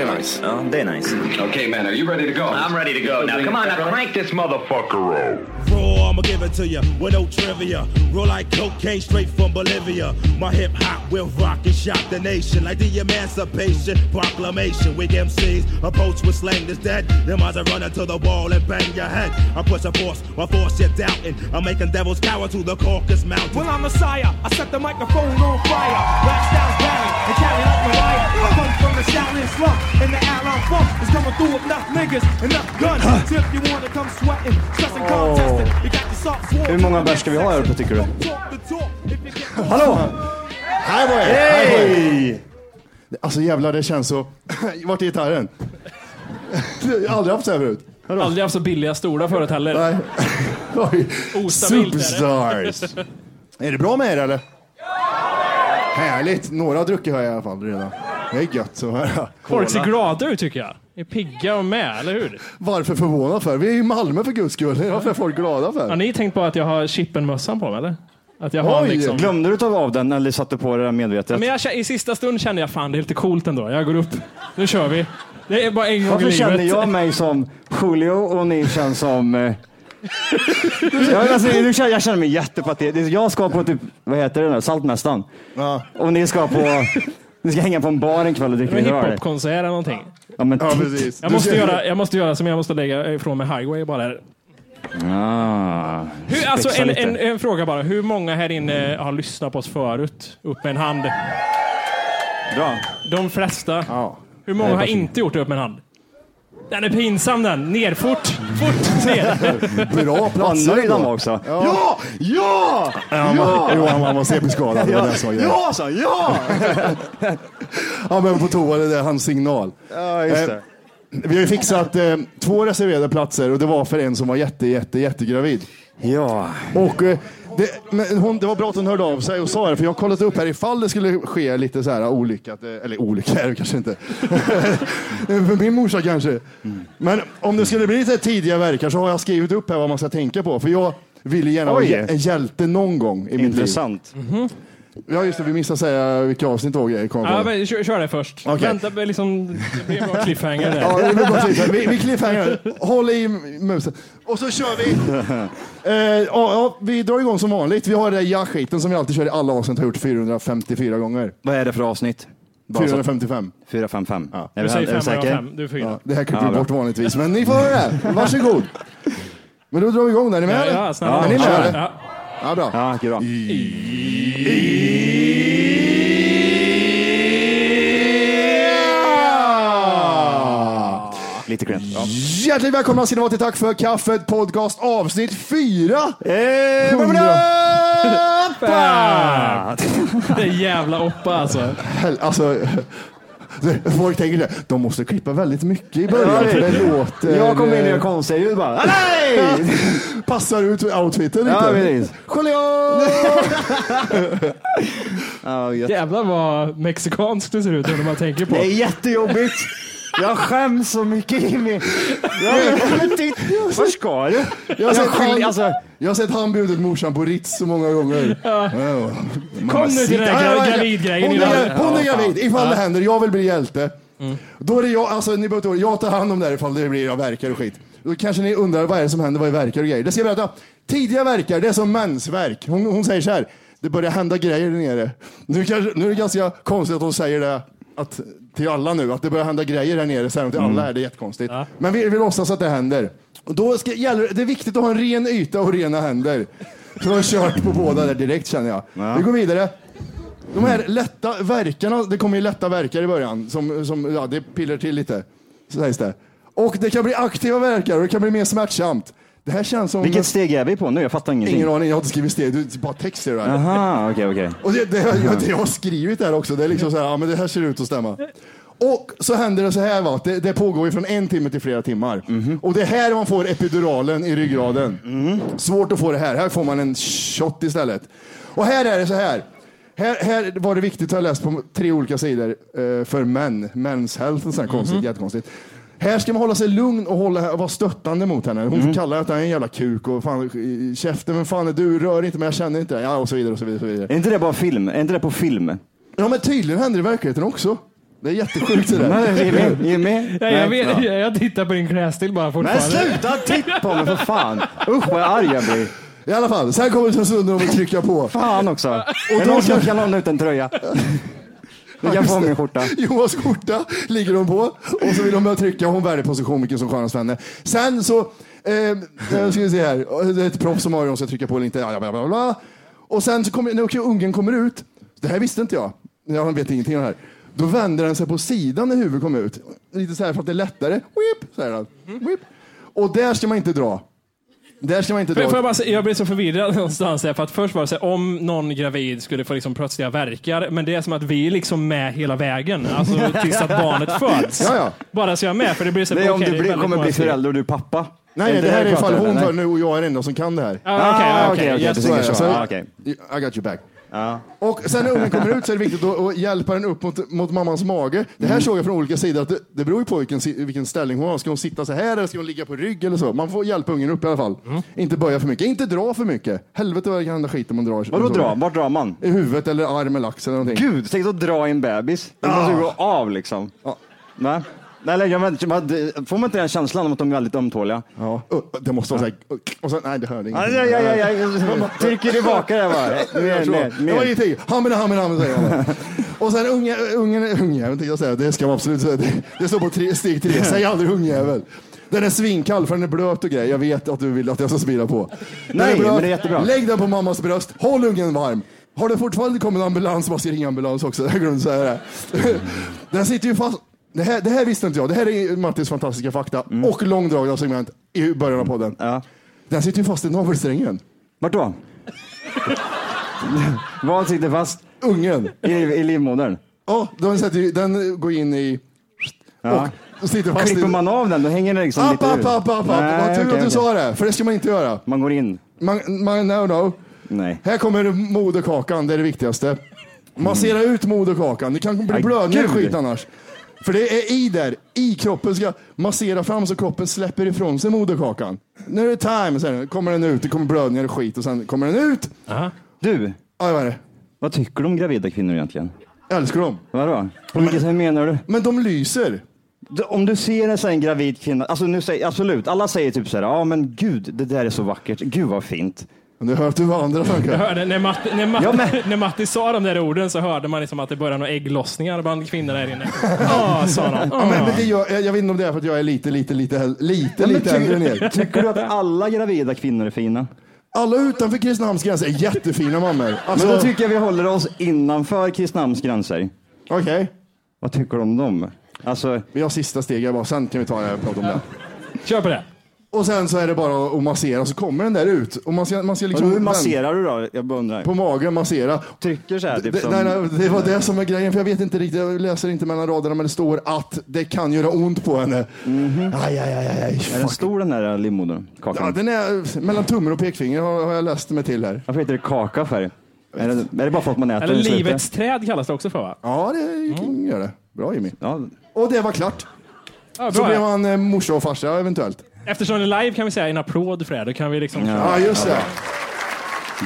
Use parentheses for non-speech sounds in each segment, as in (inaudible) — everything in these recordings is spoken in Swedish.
är nice. Oh, they're nice. okay, man, are you ready to go? I'm ready to go. Now, come on, now crank this motherfucker up. Raw, I'ma give it to you with no trivia. Roll like cocaine straight from Bolivia. My hip hop will rock and shock the nation like the Emancipation Proclamation. Weak MCs approach with slang that's dead. Them eyes are running to the wall and bang your head. I push a force, my force you're doubting. I'm making devils cower to the Caucasus Mountain. Well, I'm Messiah. I set the microphone on fire. Rap styles bang and carry out the wire. I come from the Shaolin slump and the Allen funk is coming through with enough niggas, enough guns. So if you wanna come sweating, stressing, contesting, you got your soft sword. Hur många bärs ska vi ha här uppe tycker du? (laughs) Hallå! Hej er! Hej! Alltså jävlar, det känns så... (laughs) Vart är gitarren? Jag (laughs) har aldrig haft så här förut. Aldrig haft så billiga stolar förut heller. Nej. Oj. Ostabilt är det. Superstars. Är det bra med er eller? Härligt. Några har druckit har jag i alla fall redan. Det är gött så här. Folk ser glada ut tycker jag. Är pigga och med, eller hur? Varför förvånad för? Vi är i Malmö för guds skull. Varför är folk glada Har för? ni tänkt på att jag har chippenmössan på mig eller? Att jag har Oj, liksom... Glömde du ta av den eller satte på det där medvetet? Men jag, I sista stund kände jag fan det är lite coolt ändå. Jag går upp. Nu kör vi. Det är bara en gång i Varför livet. känner jag mig som Julio och ni känns som... Eh... jag, alltså, jag känner mig jättepatetisk. Jag ska på typ, vad heter det nu, Saltmästaren. Ja. Och ni ska på... Ni ska hänga på en bar en kväll och dricka En öl. hiphopkonsert eller någonting. Ja, men Ja, precis. Jag Du måste, ser- göra, jag måste göra som jag måste lägga ifrån mig highway bara. Här. Ah, Hur, alltså en, lite. en, en fråga bara. Hur många här inne har lyssnat på oss förut? Upp med en hand. Bra. De flesta. Ja. Hur många har inte gjort det upp med en hand? Den är pinsam den. Ner fort. Fort ner. Bra Vad platser nöjd han var också. Ja! Ja! Ja! Johan han var CP-skadad. Var som var grejen. Ja, sa ja! Ja, men på toa, det är hans signal. Ja, just Eh, det. Vi har ju fixat eh, två reserverade platser och det var för en som var jätte, jätte, jättegravid. Ja. Och eh, det, men hon, det var bra att hon hörde av sig och sa det, för jag har kollat upp här ifall det skulle ske lite så här olycka, eller olycka är (laughs) det kanske inte. (laughs) för min morsa kanske. Men om det skulle bli lite tidiga verkar så har jag skrivit upp här vad man ska tänka på, för jag vill gärna vara Oj. en hjälte någon gång i mitt Intressant. liv. Ja just det, vi missade säga vilka avsnitt det var. Kom. Ja, men, kör, kör det först. Okej. Vänta, men liksom, det blir en bra cliffhanger där. Ja, det blir cliffhanger. vi, vi cliffhanger. Håll i musen. Och så kör vi. Eh, ja, vi drar igång som vanligt. Vi har den där ja-skiten som vi alltid kör i alla avsnitt, har gjort 454 gånger. Vad är det för avsnitt? Bara så- 455. 455. Ja. Är, Du vi, säger du av säker? Du är. Ja, det här klipper Ja, vi bra. bort vanligtvis, men ni får höra det. Varsågod. Men då drar vi igång där. Är ni med? Ja, eller? ja, snälla. Är ni med? kör. eller? Ja. Ja, bra. Ja, okej, bra. Ja! Lite klent. Ja. Hjärtligt välkomna ska ni vara till Tack för kaffet podcast avsnitt 4. Eh, Hundra. Det är jävla oppa alltså. Hel- Alltså, det- folk tänker det. De måste klippa väldigt mycket i början för det låter... Jag kom in och gör konstiga ljud bara. Ah, Nej! Passar ut outfiten lite. Ja, precis. Julio! Ja, jätte- Jävlar vad mexikanskt det ser ut när man tänker på. Det är jättejobbigt. Jag skäms så mycket Jimmy. Jag, Var ska du? Jag har, sett skyll- han, alltså- jag har sett han bjudit morsan på Ritz så många gånger. Ja. Kom nu till den här gra- gravidgrejen Hon, är, hon är gravid, ifall det händer. Jag vill bli hjälte. Mm. Då är det jag, alltså ni behöver er. jag tar hand om det här ifall det blir jag verkar och skit. Då kanske ni undrar vad är det som händer, vad är verkar och grejer. Det ska jag berätta. Tidiga verkar, det är som mensvärk. Hon, hon säger så här, det börjar hända grejer där nere. Nu, kanske, nu är det ganska konstigt att hon säger det att, till alla nu, att det börjar hända grejer här nere, säger hon till alla här, det är jättekonstigt. Men vi, vi låtsas att det händer. Och då ska, gäller, det- är viktigt att ha en ren yta och rena händer. Så jag har kört på båda där direkt känner jag. Vi går vidare. De här lätta verkarna, det kommer ju lätta verkar i början, som, som ja, det pillar till lite, sägs det. Och det kan bli aktiva verkar och det kan bli mer smärtsamt. Det här känns som... Vilket steg är vi på nu? Jag fattar ingenting. Ingen aning, jag har inte skrivit steg, du bara text ser du här. Aha, okej, okej. Och det, det, jag, det jag har skrivit där också, det är liksom så här, ja men det här ser ut att stämma. Och så händer det så här va, att det, det pågår ju från en timme till flera timmar. Och det är här man får epiduralen i ryggraden. Svårt att få det här, här får man en shot istället. Och här är det så här. Här, här var det viktigt, har jag läst på tre olika sidor, eh, för män. Men's health och sånt här konstigt, jättekonstigt. Här ska man hålla sig lugn och hålla, vara stöttande mot henne. Hon får kalla att han är en jävla kuk och fan, käften, men fan är du, rör inte mig, jag känner inte det. Ja, och så vidare och så vidare. Och så vidare. Är inte det bara film? Är inte det på film? Ja, men tydligen händer det i verkligheten också. Det är jättesjukt det där. Nej, Jimmy. Ja, jag, Nej, vet, ja. jag tittar på din klädstil bara Men fortfarande. sluta titta på mig för fan. Usch vad arg jag blir. I alla fall, sen kommer det ta stunden om att trycka på. Fan också. Och då någon som kan- kan låna ut en tröja. Du kan få min skjorta. Johans skjorta ligger de på och så vill de börja trycka hon väljer position mycket som skönast henne. Sen så, eh, eh, ska vi se här, det är ett proffs som avgör om jag ska trycka på eller inte. Ja, bla, bla, bla. Och sen så kommer, när ungen kommer ut, det här visste inte jag, jag vet ingenting om det här. Då vänder den sig på sidan när huvudet kommer ut. Lite så här för att det är lättare. Whip, säger den. Whip. Och där ska man inte dra. Där ska man inte Får, dra. jag, bara säga, jag blev så förvirrad (laughs) någonstans här, för att först var det så här, om någon gravid skulle få liksom plötsliga verkar, men det är som att vi är liksom med hela vägen, alltså (laughs) tills att barnet föds. Ja, ja. Bara så jag är med, för det blir så Det är om du blir, kommer bli förälder och du är pappa. Nej, Är det här är ifall hon tar nu och jag är den enda som kan det här. Ah, okej, det. Ah, okej. I got you back. Ja. Och sen när ungen kommer ut så är det viktigt att, att hjälpa den upp mot, mot mammans mage. Det här såg jag från olika sidor, att det, det beror ju på vilken, si- vilken ställning hon har. Ska hon sitta så här eller ska hon ligga på rygg eller så? Man får hjälpa ungen upp i alla fall. Inte böja för mycket, inte dra för mycket. Helvete vad det kan hända skit om man drar. Vadå dra? Vart drar man? I huvudet eller arm eller axel eller någonting. Gud, tänk att dra i en bebis. Det måste ju gå av liksom. Ja. Va? Nej, jag vet, man- får man inte den känslan om att de är väldigt ömtåliga? Ja. Det måste vara så här. uh, Och sen, nej det hörde inget. Aj, aj, aj, aj. Trycker tillbaka det bara. Jag Mer, tror- mer, Det var mer. ingenting. Hammen, hammen, hammen säger jag. Och sen unge, ungen, ungjäveln tänkte jag säga. Det ska man absolut säga. Det, det står på tre, steg tre. (laughs) Säg aldrig ungjävel. Den är svinkall för den är blöt och grejer. Jag vet att du vill att jag ska smila på. Den Nej, men det är jättebra. Lägg den på mammas bröst. Håll ungen varm. Har det fortfarande kommit en ambulans, man ska ringa ambulans också. (laughs) Jag glömde säga det. Den sitter ju fast. Det här, det här visste inte jag. Det här är Mattis fantastiska fakta och långdragna segment i början av podden. Mm. Ja. Den sitter ju fast i navelsträngen. Vart då? (laughs) Vad sitter fast? Ungen. I, i livmodern? Ja, den, sätter, ju- den går in i... Ja. Och sitter fast Klipper i... man av den, då hänger den liksom App, lite app, ur. app, app, app. Nej, Vad tur okej, att du okej. sa det, för det ska man inte göra. Man går in. Man, man, no, no. Nej. Här kommer moderkakan, det är det viktigaste. Massera ut moderkakan, det kan bli Aj, blödningar och gud. skit annars. För det är i där, i kroppen ska massera fram så kroppen släpper ifrån sig moderkakan. Nu är det time, sen kommer den ut, det kommer blödningar och skit och sen kommer den ut. Du, Ja, vad är det? vad tycker du om gravida kvinnor egentligen? Jag älskar dem. Vadå? På vilket sätt menar du? Men de lyser. Du, Om du ser en sån här gravid kvinna, alltså nu säger, absolut, alla säger typ så här, ja men gud, det där är så vackert, gud vad fint. Men Du hör att du var andra (laughs) Jag tankar. hörde, när, Matti, när, Matti, Ja, men- när Matti sa de där orden så hörde man liksom att det började några ägglossningar bland kvinnor där inne. Ja, sa de. Ja, men, men det gör, jag, jag vet inte om det är för att jag är lite, lite, lite, lite, lite äldre än er. Tycker du att alla gravida kvinnor är fina? Alla utanför Kristinehamns gränser är jättefina mammor. Alltså, Men då tycker jag vi håller oss innanför Kristinehamns gränser. Okej, Vad tycker du om dem? Alltså, vi har sista steget bara, sen kan vi ta det här och prata om det. Kör på det. Och sen så är det bara att massera, så kommer den där ut. Och man ska, man ska liksom hur masserar du då? Jag bara undrar. På magen, massera. Trycker så här, typ Det, som... nej, nej, det var det som är grejen, för jag vet inte riktigt, jag läser inte mellan raderna, men det står att det kan göra ont på henne. Aj, aj, aj, aj, aj. Är den Fuck. stor den där livmodern? Kakan? Ja, den är mellan tummen och pekfingret har, har jag läst mig till här. Varför heter det kaka för? Är det, är det bara för att man äter Eller livets träd kallas det också för va? Ja, det kan gör det. Bra Jimmy. Ja, Och det var klart. Ja, Så bra. blev man eh, morsa och farsa eventuellt. Eftersom det är live kan vi säga en applåd för det. Då kan vi liksom... Ja, just det.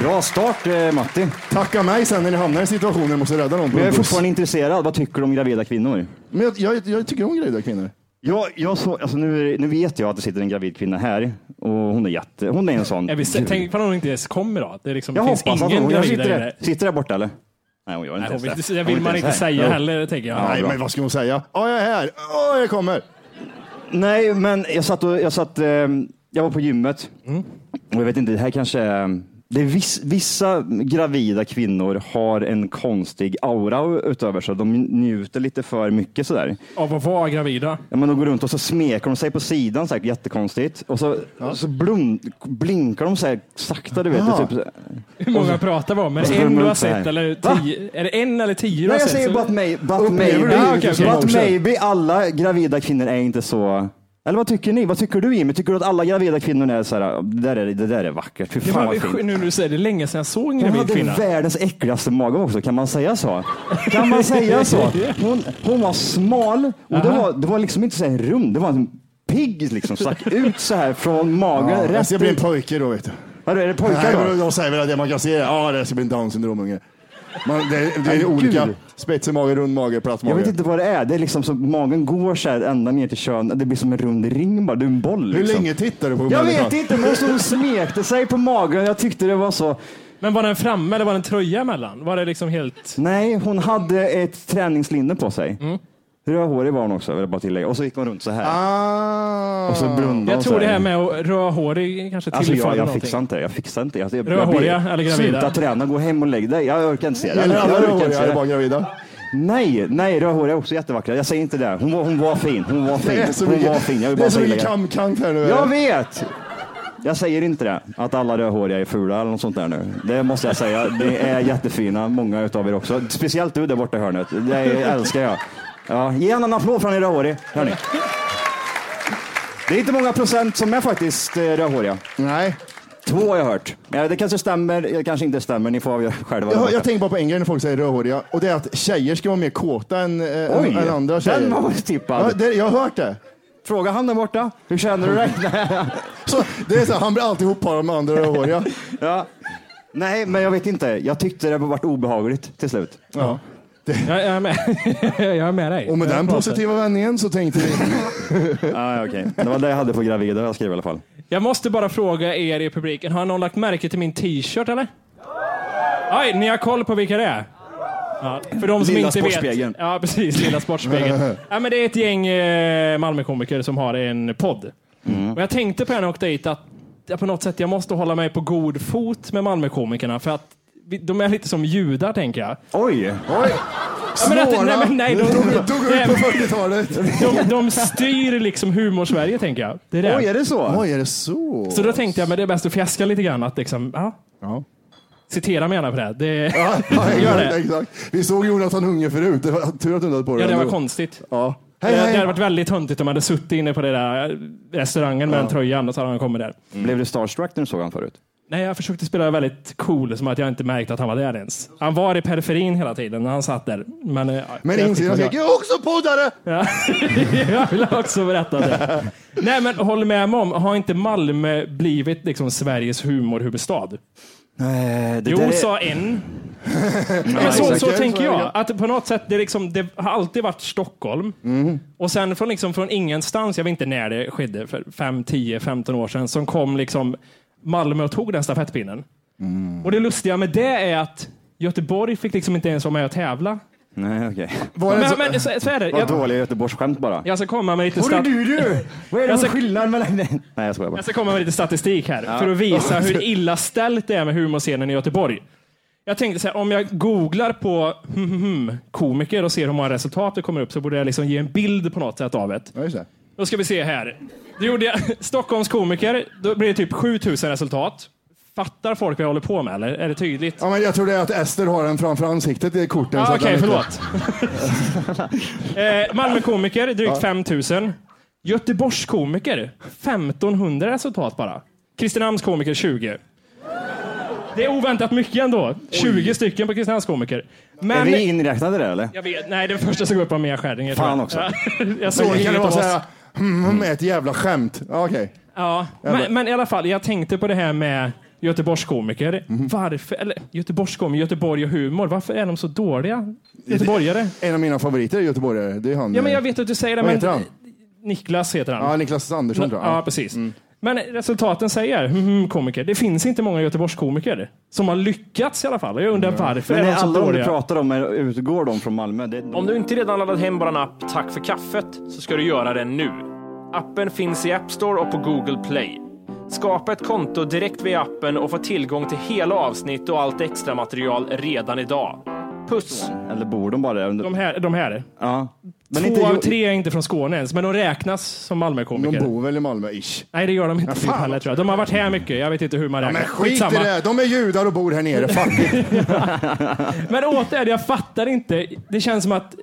bra start eh, Matti. Tacka mig sen när ni hamnar i situationen och måste rädda någon på Men jag en är buss. fortfarande intresserad. Vad tycker du om gravida kvinnor? Men jag, jag, jag tycker om gravida kvinnor. Jag, jag så, alltså nu, nu vet jag att det sitter en gravid kvinna här och hon är jätte, hon är en sån. Är vi, tänk på att hon inte ens kommer då. Det liksom, jag finns hoppas att ingen hon, hon sitter, där, det. sitter där borta eller? Nej, hon gör inte Nej, hon ens vill, det. det vill Hon man inte ens säga Jo. heller, tänker jag. Nej, bra. men vad ska hon säga? Ja, jag är här. Ja, jag kommer. Nej, men jag satt och, jag satt, eh, jag var på gymmet Mm. och jag vet inte, det här kanske är det är viss, vissa gravida kvinnor har en konstig aura utöver sig. De njuter lite för mycket sådär. Av att vara gravida. Ja, men de går runt och så smeker de sig på sidan, så här, jättekonstigt. Och så, så blund, blinkar de så här sakta, du vet. Typ. Hur många pratar vi om? Är så det en du har så sett eller tio? Är det en eller tio du Nej, har jag sett? säger Så- but, may, but, Ja, maybe alla gravida kvinnor är inte så... Eller vad tycker ni? Vad tycker du Jimmy? Tycker du att alla gravida kvinnor är så här, det där är, det där är vackert, fy Det fan vad fint. nu när du säger det, länge sedan jag såg en Hon gravid hade kvinna. världens äckligaste mage också, kan man säga så? Kan man säga så? Hon, hon var smal och det var, det var liksom inte så här rund, det var en pigg liksom, stack ut så här från magen. Ja, det rätt ska bli en pojke då, vet du. Vadå, är det Nej, pojkar då? de säger väl att det man kan se, ja det ska bli en down syndrom-unge. Man, det, är- det är olika. Spetsig mage, rund mage, platt Jag mage. vet inte vad det är. Det är liksom så magen går så här ända ner till kön. Det blir som en rund ring bara. Du är en boll. Hur Liksom. länge tittar du på Jag människan? vet inte, men hon smekte sig på magen. Jag tyckte det var så. Men var den framme eller var det en tröja emellan? Var det liksom helt... Nej, hon hade ett träningslinne på sig. Mm. Rödhårig var hon också, vill jag bara tillägga. Och så gick hon runt så här. Ah. Och så blundade Jag hon tror så det här med att rödhårig kanske Alltså tillför jag, jag någonting. fixar inte. Jag fixar inte det. Alltså, jag, Rödhåriga jag blir- eller gravida? Sluta träna, gå hem och lägg dig. Jag orkar inte se det. Jag alla orkar inte rödhåriga se eller det. bara gravida? Nej, nej, rödhåriga är också jättevackra. Jag säger inte det. Hon var, hon var fin. Hon var fin. Det är så hon mycket, var fin. Jag vill det är så mycket tillägga. kamp-kamp här nu. Jag vet! Jag säger inte det, att alla rödhåriga är fula eller något sånt där nu. Det måste jag säga. Det är jättefina, många utav er också. Speciellt du där borta i hörnet. Det älskar jag. Ja, ge en applåd från rödhårig, hörni. Det är inte många procent som är faktiskt eh, rödhåriga. Nej. Två har jag hört. Ja, det kanske stämmer, det kanske inte stämmer. Ni får avgöra själva. Jag, jag tänker bara på en grej när folk säger rödhåriga och det är att tjejer ska vara mer kåta än, äh, Oj, än, än andra tjejer. den var tippad. Ja, det, jag har hört det. Fråga han där borta. Hur känner du dig? (laughs) Så, det är så, han blir alltid ihopparad med andra rödhåriga. ja. Nej, men jag vet inte. Jag tyckte det varit obehagligt till slut. Ja. Jag, jag, är med. (laughs) jag är med dig. Och med Jag den pratar. positiva vändningen så tänkte vi... (laughs) Ja, okej. Det var det jag hade på gravida jag skrev i alla fall. Jag måste bara fråga er i publiken, har någon lagt märke till min t-shirt eller? Oj, ni har koll på vilka det är? Ja, för de som Lilla inte Sportspegeln. vet. Ja, precis. Lilla Sportspegeln. (laughs) ja, men det är ett gäng eh, Malmökomiker som har en podd. Mm. Och jag tänkte på när jag åkte dit att jag på något sätt jag måste hålla mig på god fot med Malmökomikerna för att de är lite som judar, tänker jag. Oj! Oj! Ja, men att, nej, men, nej, de, Dog ut på 40-talet. de, de styr liksom humor-Sverige, tänker jag. Det är det. Oj, är det så? Oj, är det så? Så då tänkte jag, men det är bäst att fjäska lite grann. Att liksom, ja, Ja. citera mig gärna på det. det Ja, ja, (laughs) Gör exakt, det. exakt. Vi såg Jonathan Unge förut. Det var tur att du inte hade på dig Ja, det var konstigt. Ja. det, Hej, det hade hej. varit väldigt töntigt om man hade suttit inne på den där restaurangen med den tröjan och så hade han kommit där. Blev du starstruck när du såg honom förut? Nej, jag försökte spela väldigt cool, som att jag inte märkte att han var där ens. Han var i periferin hela tiden när han satt där. Men, eh, Men jag insidan fick- skrek, jag är också poddare! Ja. (laughs) jag vill också berätta det. Nej, men håll med mig om, har inte Malmö blivit liksom Sveriges humorhuvudstad? Nej, det Jo, där är... sa en. (laughs) Men så, så tänker jag. Att på något sätt, det, är liksom, det har alltid varit Stockholm. Mm. Och sen från, liksom, från ingenstans, jag vet inte när det skedde, för 5, 10, 15 år sedan, som kom liksom Malmö och tog den stafettpinnen. Mm. Och det lustiga med det är att Göteborg fick liksom inte ens vara med och tävla. Nej, okej. Var det Men, så- men så, så är det. Vad Jag, dåliga Göteborgsskämt bara. jag ska komma med lite, Hörru stat- du, du! Vad är det ska- skillnad mellan... Nej, jag skojar bara. jag ska komma med lite statistik här för att visa (laughs) hur illa ställt det är med humorscenen i Göteborg. Jag tänkte så här, om jag googlar på hmm, hmm, hmm, komiker och ser hur många resultat det kommer upp så borde jag liksom ge en bild på något sätt av det. Ja, just det. Då ska vi se här. Då gjorde jag Stockholms komiker, då blir det typ 7000 resultat. Fattar folk vad jag håller på med eller? Är det tydligt? Ja, men jag tror det är att Ester har en framför ansiktet i korten. så Ah, att Okej, den inte- förlåt. (laughs) eh, Malmö komiker, drygt 5000. Göteborgs komiker, 1500 resultat bara. Kristinehamns komiker 20. Det är oväntat mycket ändå. 20 stycken på Kristinehamnskomiker. Är Men vi inräknade där eller? jag vet, nej, den första som går upp var Mia Skäringer. tror Fan jag. också. Ja, (laughs) jag Så såg kan det inget vara av så oss. här, mm, med ett jävla skämt. Okej. Ja, men, men i alla fall, jag tänkte på det här med Göteborgskomiker. Mhm. Varför, eller Göteborgskomiker, Göteborg och humor, varför är de så dåliga? Göteborgare? En av mina favoriter är göteborgare. Det är han. Ja, men jag eh, vet att du säger det, Vad men heter han? Niklas heter han. Ja, Niklas Andersson tror jag. Ja, precis. Men resultaten säger, mhm, komiker, det finns inte många Göteborgskomiker som har lyckats i alla fall. Jag undrar varför Men är de så alla de du pratar om, är, utgår de från Malmö? Det, Om du inte redan laddat hem vår app Tack för kaffet så ska du göra det nu. Appen finns i App Store och på Google Play. Skapa ett konto direkt via appen och få tillgång till hela avsnitt och allt extra material redan idag. Puss! Eller bor de bara där? De här, de här. Ja. Men Två inte av tre är inte från Skåne ens, men de räknas som De Malmökomiker. bor väl i Malmö, ish. Nej, det gör de inte Ja, fan. heller tror jag. De har varit här mycket. Jag vet inte hur man Ja, räknar. men skit i det. De är judar och bor här nere. Fuck it. (laughs) Men återigen, jag fattar inte. Det känns som att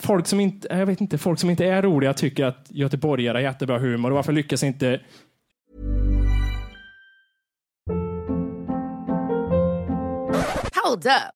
folk som inte, jag vet inte, folk som inte är roliga tycker att göteborgare har jättebra humor. Och varför lyckas inte Hold up.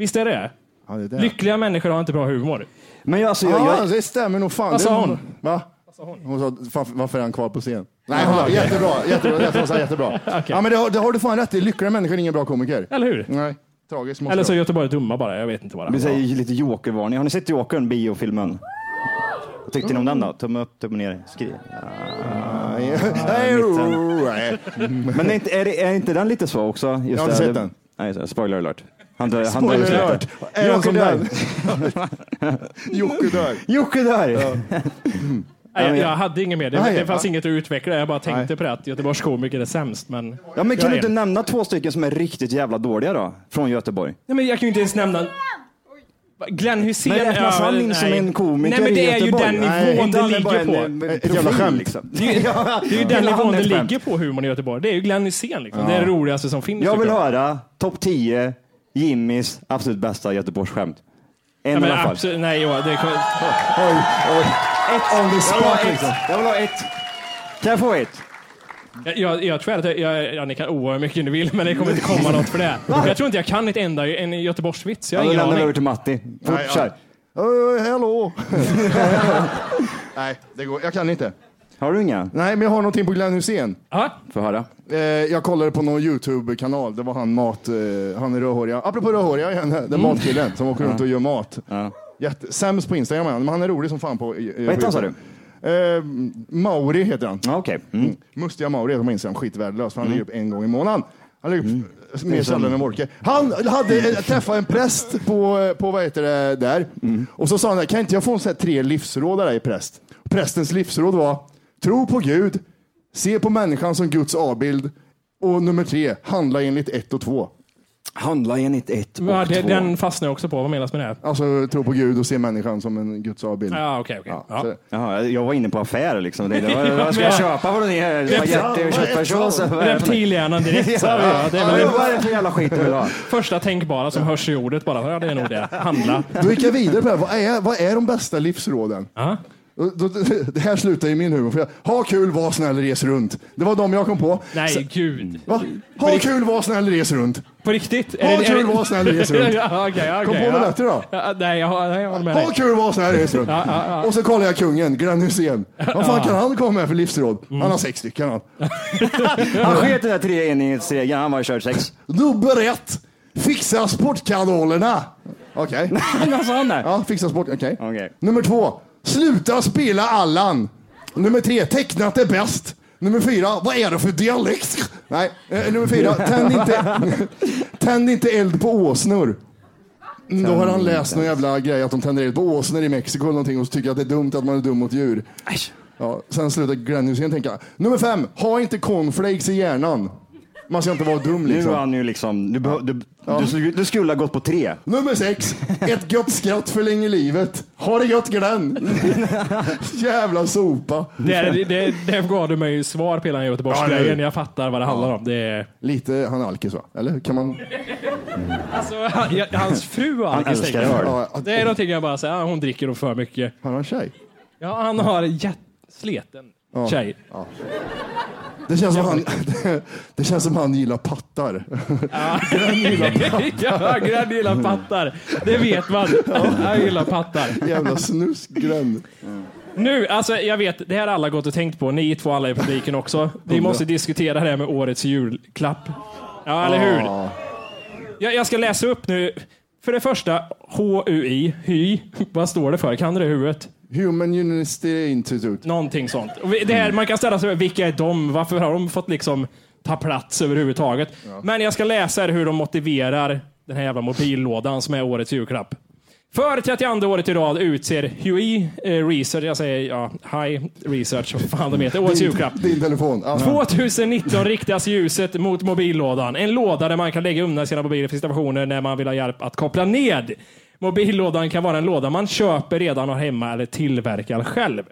Visst är det Ja, det är det. Lyckliga människor har inte bra humor. Men jag, alltså, jag, Ja, jag, det stämmer nog fan. Vad sa hon? Va? Hon sa, "Fan, varför är han kvar på scen? Nej, hon sa, jättebra, jättebra, jättebra, (laughs) jättebra. Ja, men det har, det har du fan rätt i. Lyckliga människor är ingen bra komiker. Eller hur? Nej, tragiskt Eller så är Göteborg dumma bara. Jag vet inte vad vi det säger lite jokervarning. Har ni sett Jokern, biofilmen? Vad tyckte ni om den då? Tumme upp, tumme ner, skriv. Men är inte, är, är inte den lite så också? Just Jag har inte sett den. Nej, spoiler alert. Han dör, han dör Spoiler alert. Joker den? (laughs) Jocke dör. Jocke dör! (laughs) Nej, jag, jag hade inget mer. Det, Nej, det fanns ja. inget att utveckla. Jag bara tänkte på det att Göteborgs komiker är sämst. Men, Ja, men kan Jag du är inte en. nämna två stycken som är riktigt jävla dåliga då? Från Göteborg. Nej, men jag kan ju inte ens nämna... Glenn Hysén... Men räknas han in som nej. en komiker Nej, men det i är ju Göteborg? den Nej, nivån Inte det han är bara ligger på. eh, Ett jävla profil, skämt. Liksom. Det är ju, det är ju den nivån det ligger på humorn i Göteborg. Det är ju Glenn Hysén. Liksom. Det är det roligaste som finns. Jag tycker vill höra topp 10 Jimmys absolut bästa Göteborgsskämt. En Ja, i alla fall. absolut, nej, Johan, det, Oj, oj. Ett. On the Jag vill spot liksom. Jag vill ha ett. Kan jag få ett? jag, jag, jag tror att jag, jag, ja, ni kan oa hur mycket ni vill, men det kommer inte komma något för det. (laughs) Jag tror inte jag kan ett enda en Göteborgsvits. Jag Ja, har då ingen lämnar vi över till Matti. Fort, ja. kör. Uh, hello. Nej, det går. jag kan inte. Har du inga? Nej, men jag har någonting på Glenn Hysén. Ja, Få höra. Eh, jag kollade på någon YouTube-kanal. Det var han mat... Eh, han är rödhåriga. Apropå rödhåriga igen. Den matkillen som åker runt och gör mat. Ja. Jätte, sämst på Instagram är han, men han är rolig som fan på... i- i- Vad heter han sa du? Eh, Mauri heter han. Ja, Okej. Mm. Mustiga Mauri heter han på Instagram. Skitvärdelös, för han lägger upp en gång i månaden. Han lägger upp Mm. mer sällan än Wolke. Han hade eh, träffat en präst på, eh, på vad heter det, där. Mm. Och så sa han, kan inte jag få en sån här tre livsråd av dig präst? Prästens livsråd var, tro på Gud, se på människan som Guds avbild och nummer tre, handla enligt ett och två. Handla enligt ett och ja, det, två. den fastnar jag också på. Vad menas med det? Alltså tro på Gud och se människan som en Guds avbild. Ja, okej, okej. Ja, Ja. så- Jaha, jag var inne på affär liksom. Det, det var, (laughs) vad ska jag köpa? Vad det är? Spagetti och köttfärssås? Vad (laughs) för? Reptilhjärnan direkt. Så, ja, det är Ja, väl Vad är det för jävla skit du vill ha? första tänkbara som hörs i ordet bara. Ja, det är nog det. Handla. Då gick jag vidare på det här. Vad är, vad är de bästa livsråden? Ja. (laughs) Det här slutar i min humor. För jag, ha kul, var snäll, res runt. Det var de jag kom på. Nej, gud. Va? Ha kul, var snäll, res runt. På riktigt? Ha kul, var snäll, res runt. (laughs) ja, okej, okej, Kom på ja. något bättre då. Ja, nej, jag, håller med Ha dig. kul, var snäll, res runt. Ja, ja, ja. Och så kollar jag kungen, Glenn Hysén. Vad fan kan han komma med för livsråd? Mm. Han har sex stycken han. (laughs) Han sket i den där treenighetsregeln, han var i kört sex. Nummer ett, fixa sportkanalerna. Okej. Där? Ja, fixa sport. Okej. Okej. Nummer två, sluta spela Allan. Nummer tre, tecknat är bäst. Nummer fyra, vad är det för dialekt? Nej, eh, nummer fyra, tänd inte, (laughs) tänd inte eld på åsnor. Mm, Då har han läst någon jävla grej att de tänder eld på åsnor i Mexiko eller någonting och så tycker att det är dumt att man är dum mot djur. Ja, sen slutar Glenn Hysén tänka. Nummer fem, ha inte cornflakes i hjärnan. Man ska inte vara dum Nu liksom. är han ju liksom, du, behö- du, du, du skulle ha gått på tre. Nummer sex, ett gött skratt förlänger livet. Ha det gött Glenn! (laughs) Jävla sopa. Det, det, det gav du mig ju svar på hela Ja, Göteborgsgrejen. nu. Jag fattar vad det handlar om. Det är, Lite, han är alkis va? Eller kan man? alltså, han, hans fru har Han alkis, älskar tänker jag. öl. Ja, Det är någonting jag bara säger, ja, hon dricker nog för mycket. har han tjej? Ja, han har en jätt- sleten tjej. Det känns som han, (laughs) det känns som han gillar pattar. ja, Glenn (laughs) gillar pattar. Det vet man. Han gillar pattar. Jävla snuskgränd. Nu, alltså jag vet, det här har alla gått och tänkt på. Ni två alla i publiken också. Vi måste diskutera det här med årets julklapp. Ja, eller hur? Jag, jag ska läsa upp nu. För det första, HUI, HY. Vad står det för? Kan du det i huvudet? Human University Institute. Någonting sånt. Och vi- det här, man kan ställa sig vilka är de? Varför har de fått liksom ta plats överhuvudtaget? Men jag ska läsa er hur de motiverar den här jävla mobillådan som är årets julklapp. För 32 året i rad utser HUI eh, Research, jag säger ja, High Research, vad fan de heter, årets julklapp. Din telefon. Ja. 2019 riktas ljuset mot mobillådan. En låda där man kan lägga undan sina mobiler för stationer när man vill ha hjälp att koppla ned. Mobillådan kan vara en låda man köper redan har hemma eller tillverkar själv.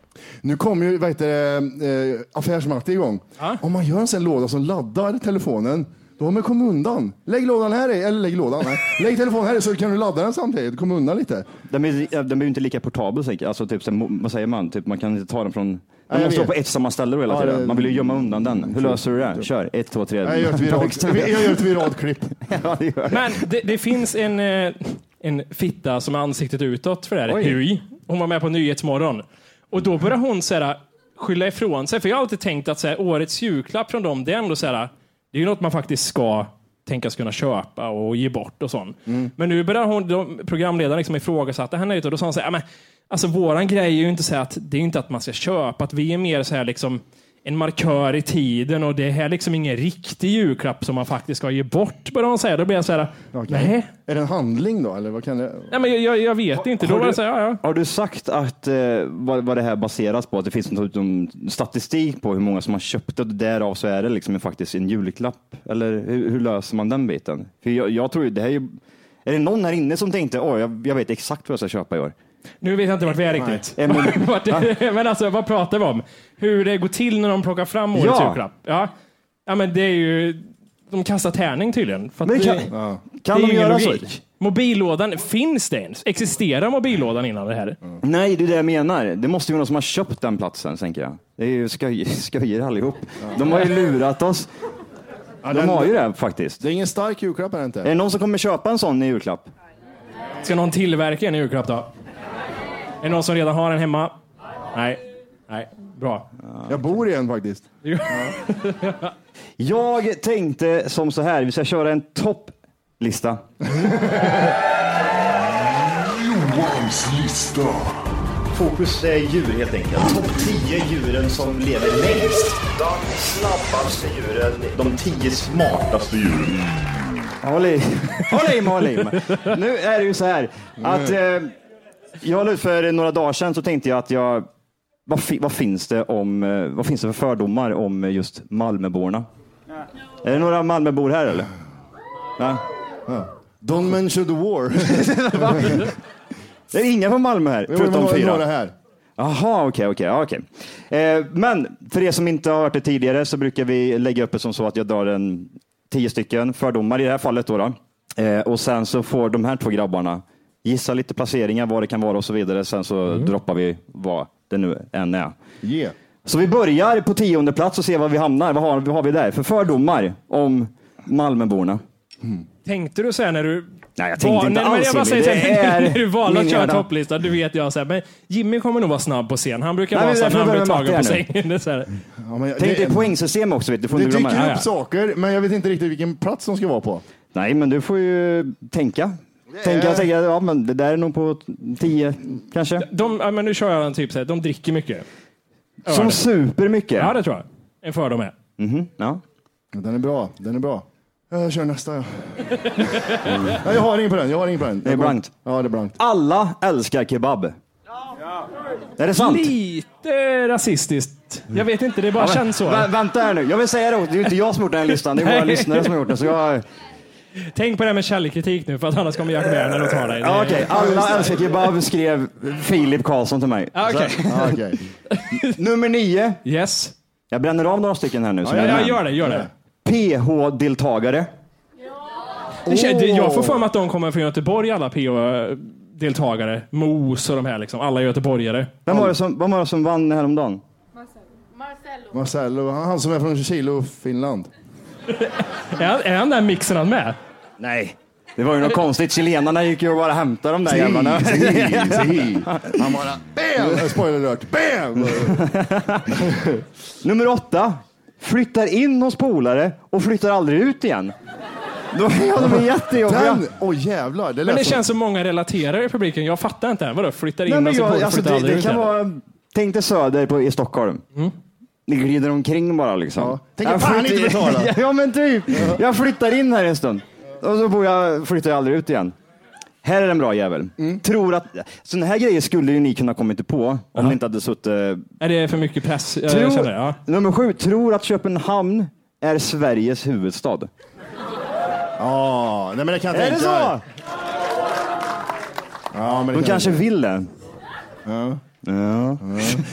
Nu kommer ju vad heter det, eh, affärsmatte igång. Ja. Om man gör en sån låda som laddar telefonen, då har man kommit undan. Lägg lådan här i, eller lägg lådan här. (laughs) Lägg telefonen här i så kan du ladda den samtidigt. Kom undan lite. Den är, den ju inte lika portabel säkert. Alltså, typ, vad säger man? Typ, man kan inte ta den från... Den måste stå på ett samma ställe hela Ja, tiden. Man vill ju gömma undan den. Hur löser du det? Kör. Ett, två, tre. Jag gör ett viralt, jag gör ett viralt klipp. (laughs) ja, det gör. Men det, det finns en, eh, en fitta som är ansiktet utåt för det här, Oj. HUI. Hon var med på Nyhetsmorgon. Och då börjar hon så här, skylla ifrån sig. För jag har alltid tänkt att så här, årets julklapp från dem, det är ändå så här, det är ju något man faktiskt ska tänkas kunna köpa och ge bort och sånt. Men nu börjar hon, de, programledaren liksom ifrågasätta henne lite och då sa hon så här, "Ja, men, alltså våran grej är ju inte så att det är inte att man ska köpa, att vi är mer så här liksom en markör i tiden och det här är liksom ingen riktig julklapp som man faktiskt ska ge bort, började hon säga. Då blir jag så här, nej, Är det en handling då? Eller vad kan det? nej men jag, jag, jag vet inte. Då har du- så här, ja, ja. Har du sagt att, eh, vad, vad det här baseras på? Att det finns någon någon statistik på hur många som har köpt det och därav så är det liksom en, faktiskt en julklapp? Eller hur, hur löser man den biten? För jag, jag tror ju, det här är ju, är det någon här inne som tänkte, oj, jag, jag vet exakt vad jag ska köpa i år? Nu vet jag inte vart vi är riktigt. Nej. Men- (laughs) Vart det- men alltså, vad pratar vi om? Hur det går till när de plockar fram årets Ja. julklapp? Ja. ja, men det är ju... De kastar tärning tydligen. För att Men kan, det, kan det är de ju ingen göra så? logik. Mobillådan, finns det ens? Existerar mobillådan innan det här? Nej, det är det jag menar. Det måste ju vara någon som har köpt den platsen, tänker jag. Det är ju skoj, (laughs) skojare allihop. De har ju lurat oss. De den- har ju det faktiskt. Det är ingen stark julklapp är det Är inte. det någon som kommer köpa en sån i julklapp? Ska någon tillverka en julklapp då? Är det någon som redan har en hemma? Nej. Nej, bra. Jag bor i en faktiskt. (laughs) Jag tänkte som så här, vi ska köra en topplista. Johans lista. Fokus är djur helt enkelt. Topp 10 djuren som lever längst. De snabbaste djuren. De 10 smartaste djuren. Håll i, (laughs) håll i, håll i. Nu är det ju så här att eh, jag la ut för några dagar sedan så tänkte jag att jag vad, fi, vad, finns det om, eh, vad finns det för fördomar om just Malmöborna? Är det några Malmöbor här eller? Ja. Don't mention the war. (laughs) Det är inga från Malmö här, förutom fyra. Några här. Jaha, okej, okej. ja, okej. Eh, Men för er som inte har hört det tidigare så brukar vi lägga upp det som så att jag drar en tio stycken fördomar i det här fallet. Då, då. Eh, Och sen så får de här två grabbarna gissa lite placeringar, vad det kan vara och så vidare. Sen så droppar vi vad det nu än är. Yeah. Så vi börjar på tionde plats och ser var vi hamnar. Vad har, vad har vi där för fördomar om Malmöborna? Tänkte du säga när du... Nej, jag tänkte inte när, men alls, jag säger, Det är (laughs) när du valde att köra hjärna. topplista, du vet jag så här, men Jimmy kommer nog vara snabb på scen. Han brukar Nej, vara men så här, när han blir tagen på sängen. Så här. Ja, men Tänk dig poängsystem också, vet du. får det du dyker upp saker, men jag vet inte riktigt vilken plats de ska vara på. Nej, men du får ju tänka. Tänka, tänka, ja men det där är nog på tio kanske. De, ja, men nu kör jag en typ så här, de dricker mycket. Som Öl. super mycket. Ja, det tror jag. En fördom är. Mhm, ja. Den är bra, den är bra. Jag kör nästa. Ja. Nej, jag har ingen på den. Jag har ingen på den. Det är blankt. Ja, det är blankt. Alla älskar kebab. Är det sant? Lite rasistiskt. Jag vet inte, det bara Ja, men- känns så. Vä- vänta här nu, jag vill säga det också. Det är ju inte jag som gjort den här listan, det är våra Nej. lyssnare som har gjort den. Så jag, Tänk på det här med källkritik nu, för att annars kommer Jack Werner och ta dig. ja, okej. Alla älskar kebab skrev Filip Karlsson till mig. Ja, okej. Ja, okej. (laughs) Nummer nio. Yes. Jag bränner av några stycken här nu. som Ja, jag ja, gör det, gör det. PH-deltagare. det kän- det- Jag får för mig att de kommer från Göteborg, alla PO-deltagare. Mos och de här, liksom. alla göteborgare. Vem var det som, vem var det som vann häromdagen? Marcello, han han som är från Kilo, Finland. (laughs) Är han, är han den mixen han med? Nej. Det var ju något konstigt. Chilenarna gick ju och bara hämtade de där jävlarna. Si, si. (laughs) Han bara BAM! (laughs) Spoiler alert. BAM! Nummer åtta. Flyttar in hos polare och flyttar aldrig ut igen. De, ja, de är jättejobbiga. Den, åh jävlar. Det Men lät det som- känns som många relaterar i publiken. Jag fattar inte. Vadå, flyttar in Nej, men och så jag, alltså, flyttar det, aldrig det ut kan igen? vara, tänk dig Söder på, i Stockholm. Ni glider omkring bara liksom. Ja. Tänker Jag fan flyttar- inte betala. (laughs) ja men typ. Jag flyttar in här en stund. Och så bor jag, flyttar jag aldrig ut igen. Här är en bra jävel. Mm. Tror att, sådana här grejer skulle ju ni kunna kommit på om ni inte hade suttit... Är det för mycket press? Jag Tror, känner det, ja. Nummer sju, tror att Köpenhamn är Sveriges huvudstad. Ja, nej men det kan jag Är det tänka. så? Ja, men det De kan kanske vill det. Ja. Ja.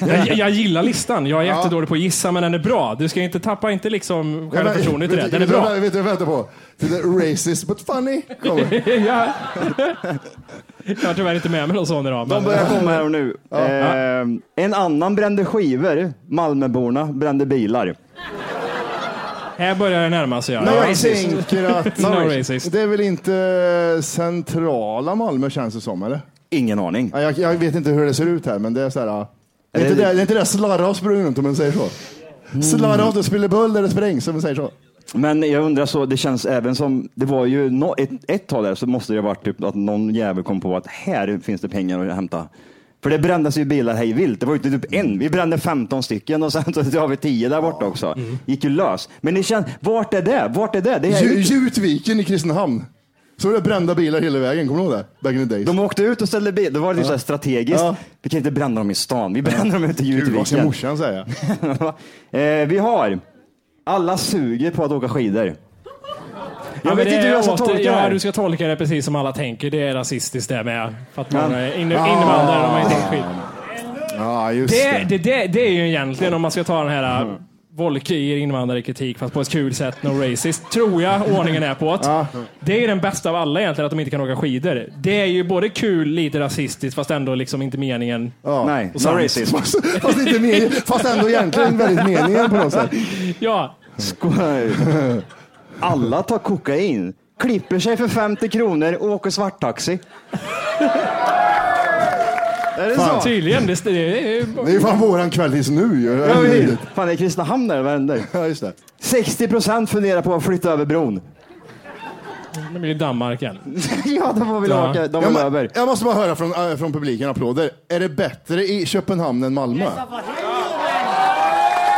Jag, jag gillar listan. Jag är jättedålig på att gissa, men den är bra. Du ska inte tappa inte liksom självförtroendet i det. Den är bra. Vet du vad jag väntar på? Till the racist but funny kommer. (laughs) ja. Jag har tyvärr inte med mig någon sån idag. De Men... börjar komma här och nu. Eh, en annan brände skivor. Malmöborna brände bilar. Här börjar det närma sig. Ja. Men jag racist. tänker att (laughs) No racist. det är väl inte centrala Malmö känns det som, eller? Ingen aning. Ja, Jag, jag vet inte hur det ser ut här, men det är så här. ja. Det är inte det- det, är inte det slarra och sprung runt om man säger så. Slarra och det spiller bull där det sprängs om man säger så. Men jag undrar så, det känns även som, det var ju no, ett, ett tag där så måste det ha varit typ att någon jävel kom på att här finns det pengar att hämta. För det brändes ju bilar hej vilt. Det var ju inte typ en. Vi brände 15 stycken och sen så (laughs) har vi 10 där borta också. Gick ju lös. Men det känns, vart är det? Vart är det? det är Ju- ju, Jutviken i Kristinehamn. Så var det brända bilar hela vägen, kommer du ihåg det? Back in the days. de åkte ut och ställde bil. Då var det så här strategiskt. Ja. Vi kan inte bränna dem i stan. Vi bränner dem ute i Gud, vad ska morsan säga? (laughs) eh, vi har, alla suger på att åka skidor. Jag Ja, vet det inte hur jag ska åter- tolka det Ja, du ska tolka det precis som alla tänker. Det är rasistiskt det med. För att Ja. många är inne- invandrare, de har inte åkt skidor. Ja, just Det, det. det, det, det är ju egentligen, om man ska ta den här mm. Volke ger invandrarkritik fast på ett kul sätt, no racist, tror jag ordningen är på det. Det är den bästa av alla egentligen, att de inte kan åka skidor. Det är ju både kul, lite rasistiskt, fast ändå liksom inte meningen. Ja. Nej, no racist. Fast, fast, inte meningen, fast ändå egentligen väldigt meningen på något sätt. Ja, Skoj. Alla tar kokain, klipper sig för 50 kronor och åker svarttaxi. Är det Fan. så? tydligen. Det, det, det, Det är ju fan våran kväll tills nu ju. Ja, visst. Fan, det är Kristinehamn där, vad händer? Ja, just det. 60 procent funderar på att flytta över bron. det blir Danmark igen. (laughs) ja, de vill Ja. åka, de Jag, vill må- över. jag måste bara höra från, äh, från publiken, applåder. Är det bättre i Köpenhamn än Malmö?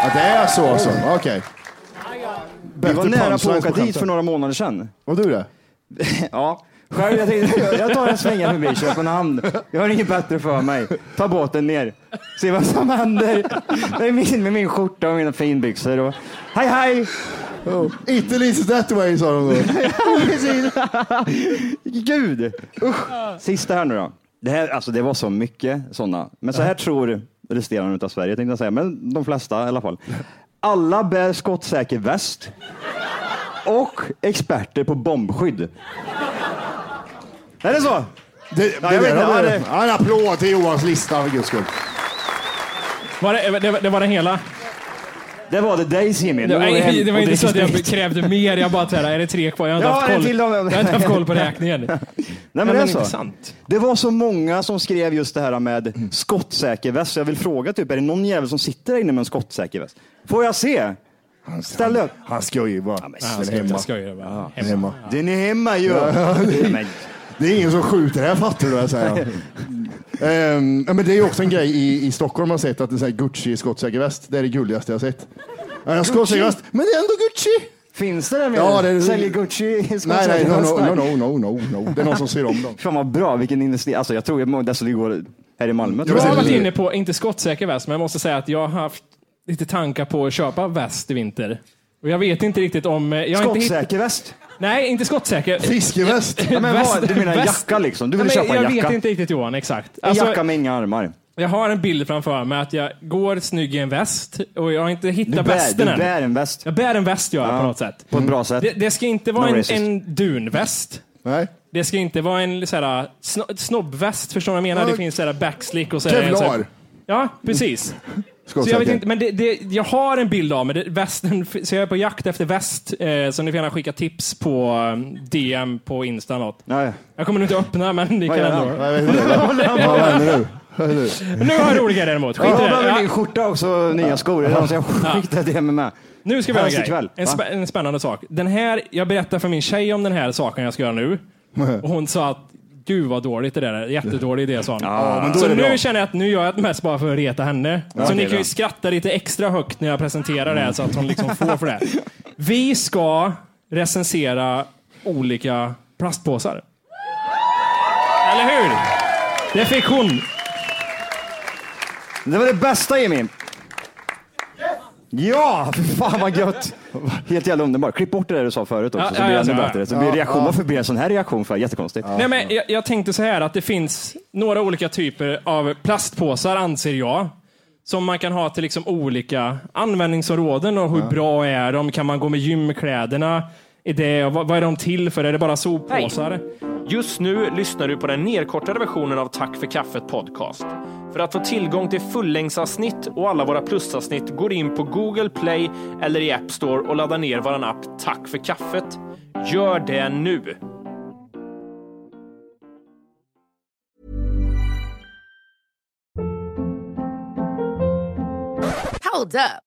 Ja, det är så alltså. Okej. Vi var nära på att åka dit för några månader sedan. Var du det? (laughs) Ja, själv jag tänkte, jag tar en svänga förbi Köpenhamn. Jag har inget bättre för mig. Ta båten ner. Se vad som händer. Det är min, med min skjorta och mina finbyxor. Och, hej hej! Oh. Italy's that way sa de då. Precis. (laughs) Gud! Usch. Sista här nu då. Det, här, alltså det var så mycket sådana. Men så här tror resterande av Sverige, tänkte jag säga. Men de flesta i alla fall. Alla bär skottsäker väst. Och experter på bombskydd. Är det så? Det, det, Ja, jag vet där inte, ja, det. det- Ja, en applåd till Johans lista för guds skull. Var det, det, var- det var det hela? Det var det Days Jimmy. Det var, (laughs) det var inte så att jag krävde mer. Jag bara såhär, är det tre kvar? Jag har inte, Ja, haft, koll. jag har inte haft koll på (laughs) räkningen. Nej, men det är men så. intressant. Det var så många som skrev just det här med skottsäker väst. Så jag vill fråga, typ, är det någon jävel som sitter där inne med en skottsäker väst? Får jag se? Ställ upp. Han skojar bara. Ja, jag hemma. skojar bara. Är hemma. Den är hemma ju. Men, Det är ingen som skjuter här fattar du vad jag säger. Ehm, ja, men det är ju också en grej i, i Stockholm man har sett att det är så här Gucci skottsäker väst. Det är det gulligaste jag har sett. Ja, en skottsäker väst, men det är ändå Gucci! Finns det där med? Ja, det- Säljer Gucci i Nej, nej, skottsäker no, no, no, no, no, no, no. Det är någon som ser om dem. Fan vad bra, vilken investering. Alltså jag tror att det går här i Malmö. Jag har jag. varit inne på, inte skottsäker väst, men jag måste säga att jag har haft lite tankar på att köpa väst i vinter. Och jag vet inte riktigt om... eh, Jag har inte hitt- Skottsäker väst? Nej, inte skottsäker. Fiskeväst! (laughs) Ja, men vad, du menar en väst- jacka liksom? Du vill Ja, men köpa en jag jacka? vet inte riktigt Johan, exakt. En Alltså, jacka med inga armar. jag har en bild framför mig att jag går snygg i en väst och jag har inte Du hittat bär, du västen än. bär en väst. Jag bär en väst gör jag Ja. på något sätt. På ett bra sätt. Det, det ska inte vara No en, racist. en dunväst. Nej. Det ska inte vara en såhär, sno, snobbväst, förstår du vad jag menar? Ja, Det finns såhär backslick och så är det en sån- Kevlar. Ja, precis. Så jag vet inte, men det, det, jag har en bild av det, västen, så jag är på jakt efter väst. Eh, så ni får gärna skicka tips på um, DM på Insta något. Ja. Jag kommer nog inte öppna men ni kan ändå. (laughs) Vad händer nu? Har jag roliga däremot. Skit Jag det. behöver ny skjorta också nya skor. Det är någon som jag skickade det med mig. nu ska vi göra en grej. En, spä, en spännande sak. Den här, jag berättade för min tjej om den här saken jag ska göra nu. (laughs) Och hon sa att Gud vad dåligt det där är. Jättedålig idé sa hon. Ja, men då så är det nu bra. känner jag att nu gör jag det mest bara för att reta henne. så okej ni kan ju då. skratta lite extra högt när jag presenterar det här så att hon liksom får för det. (laughs) Vi ska recensera olika plastpåsar. Eller hur? Det fick hon. Det var det bästa Jimmy. Ja, för fan vad gött. Helt jävla underbart. Klipp bort det där du sa förut också, Ja, så ja, blir det ja, ännu så, ja. bättre. Så blir reaktion. Varför blir det en sån här reaktion för? Jättekonstigt. Nej, men jag, jag tänkte så här att det finns några olika typer av plastpåsar anser jag. Som man kan ha till liksom olika användningsområden och hur bra är de? Kan man gå med gymkläderna? Är det, vad, vad är de till för? Är det bara soppåsar? Just nu lyssnar du på den nedkortade versionen av Tack för kaffet podcast. För att få tillgång till fullängdsavsnitt och alla våra plusavsnitt går in på Google Play eller i App Store och laddar ner vår app Tack för kaffet. Gör det nu! Hold up.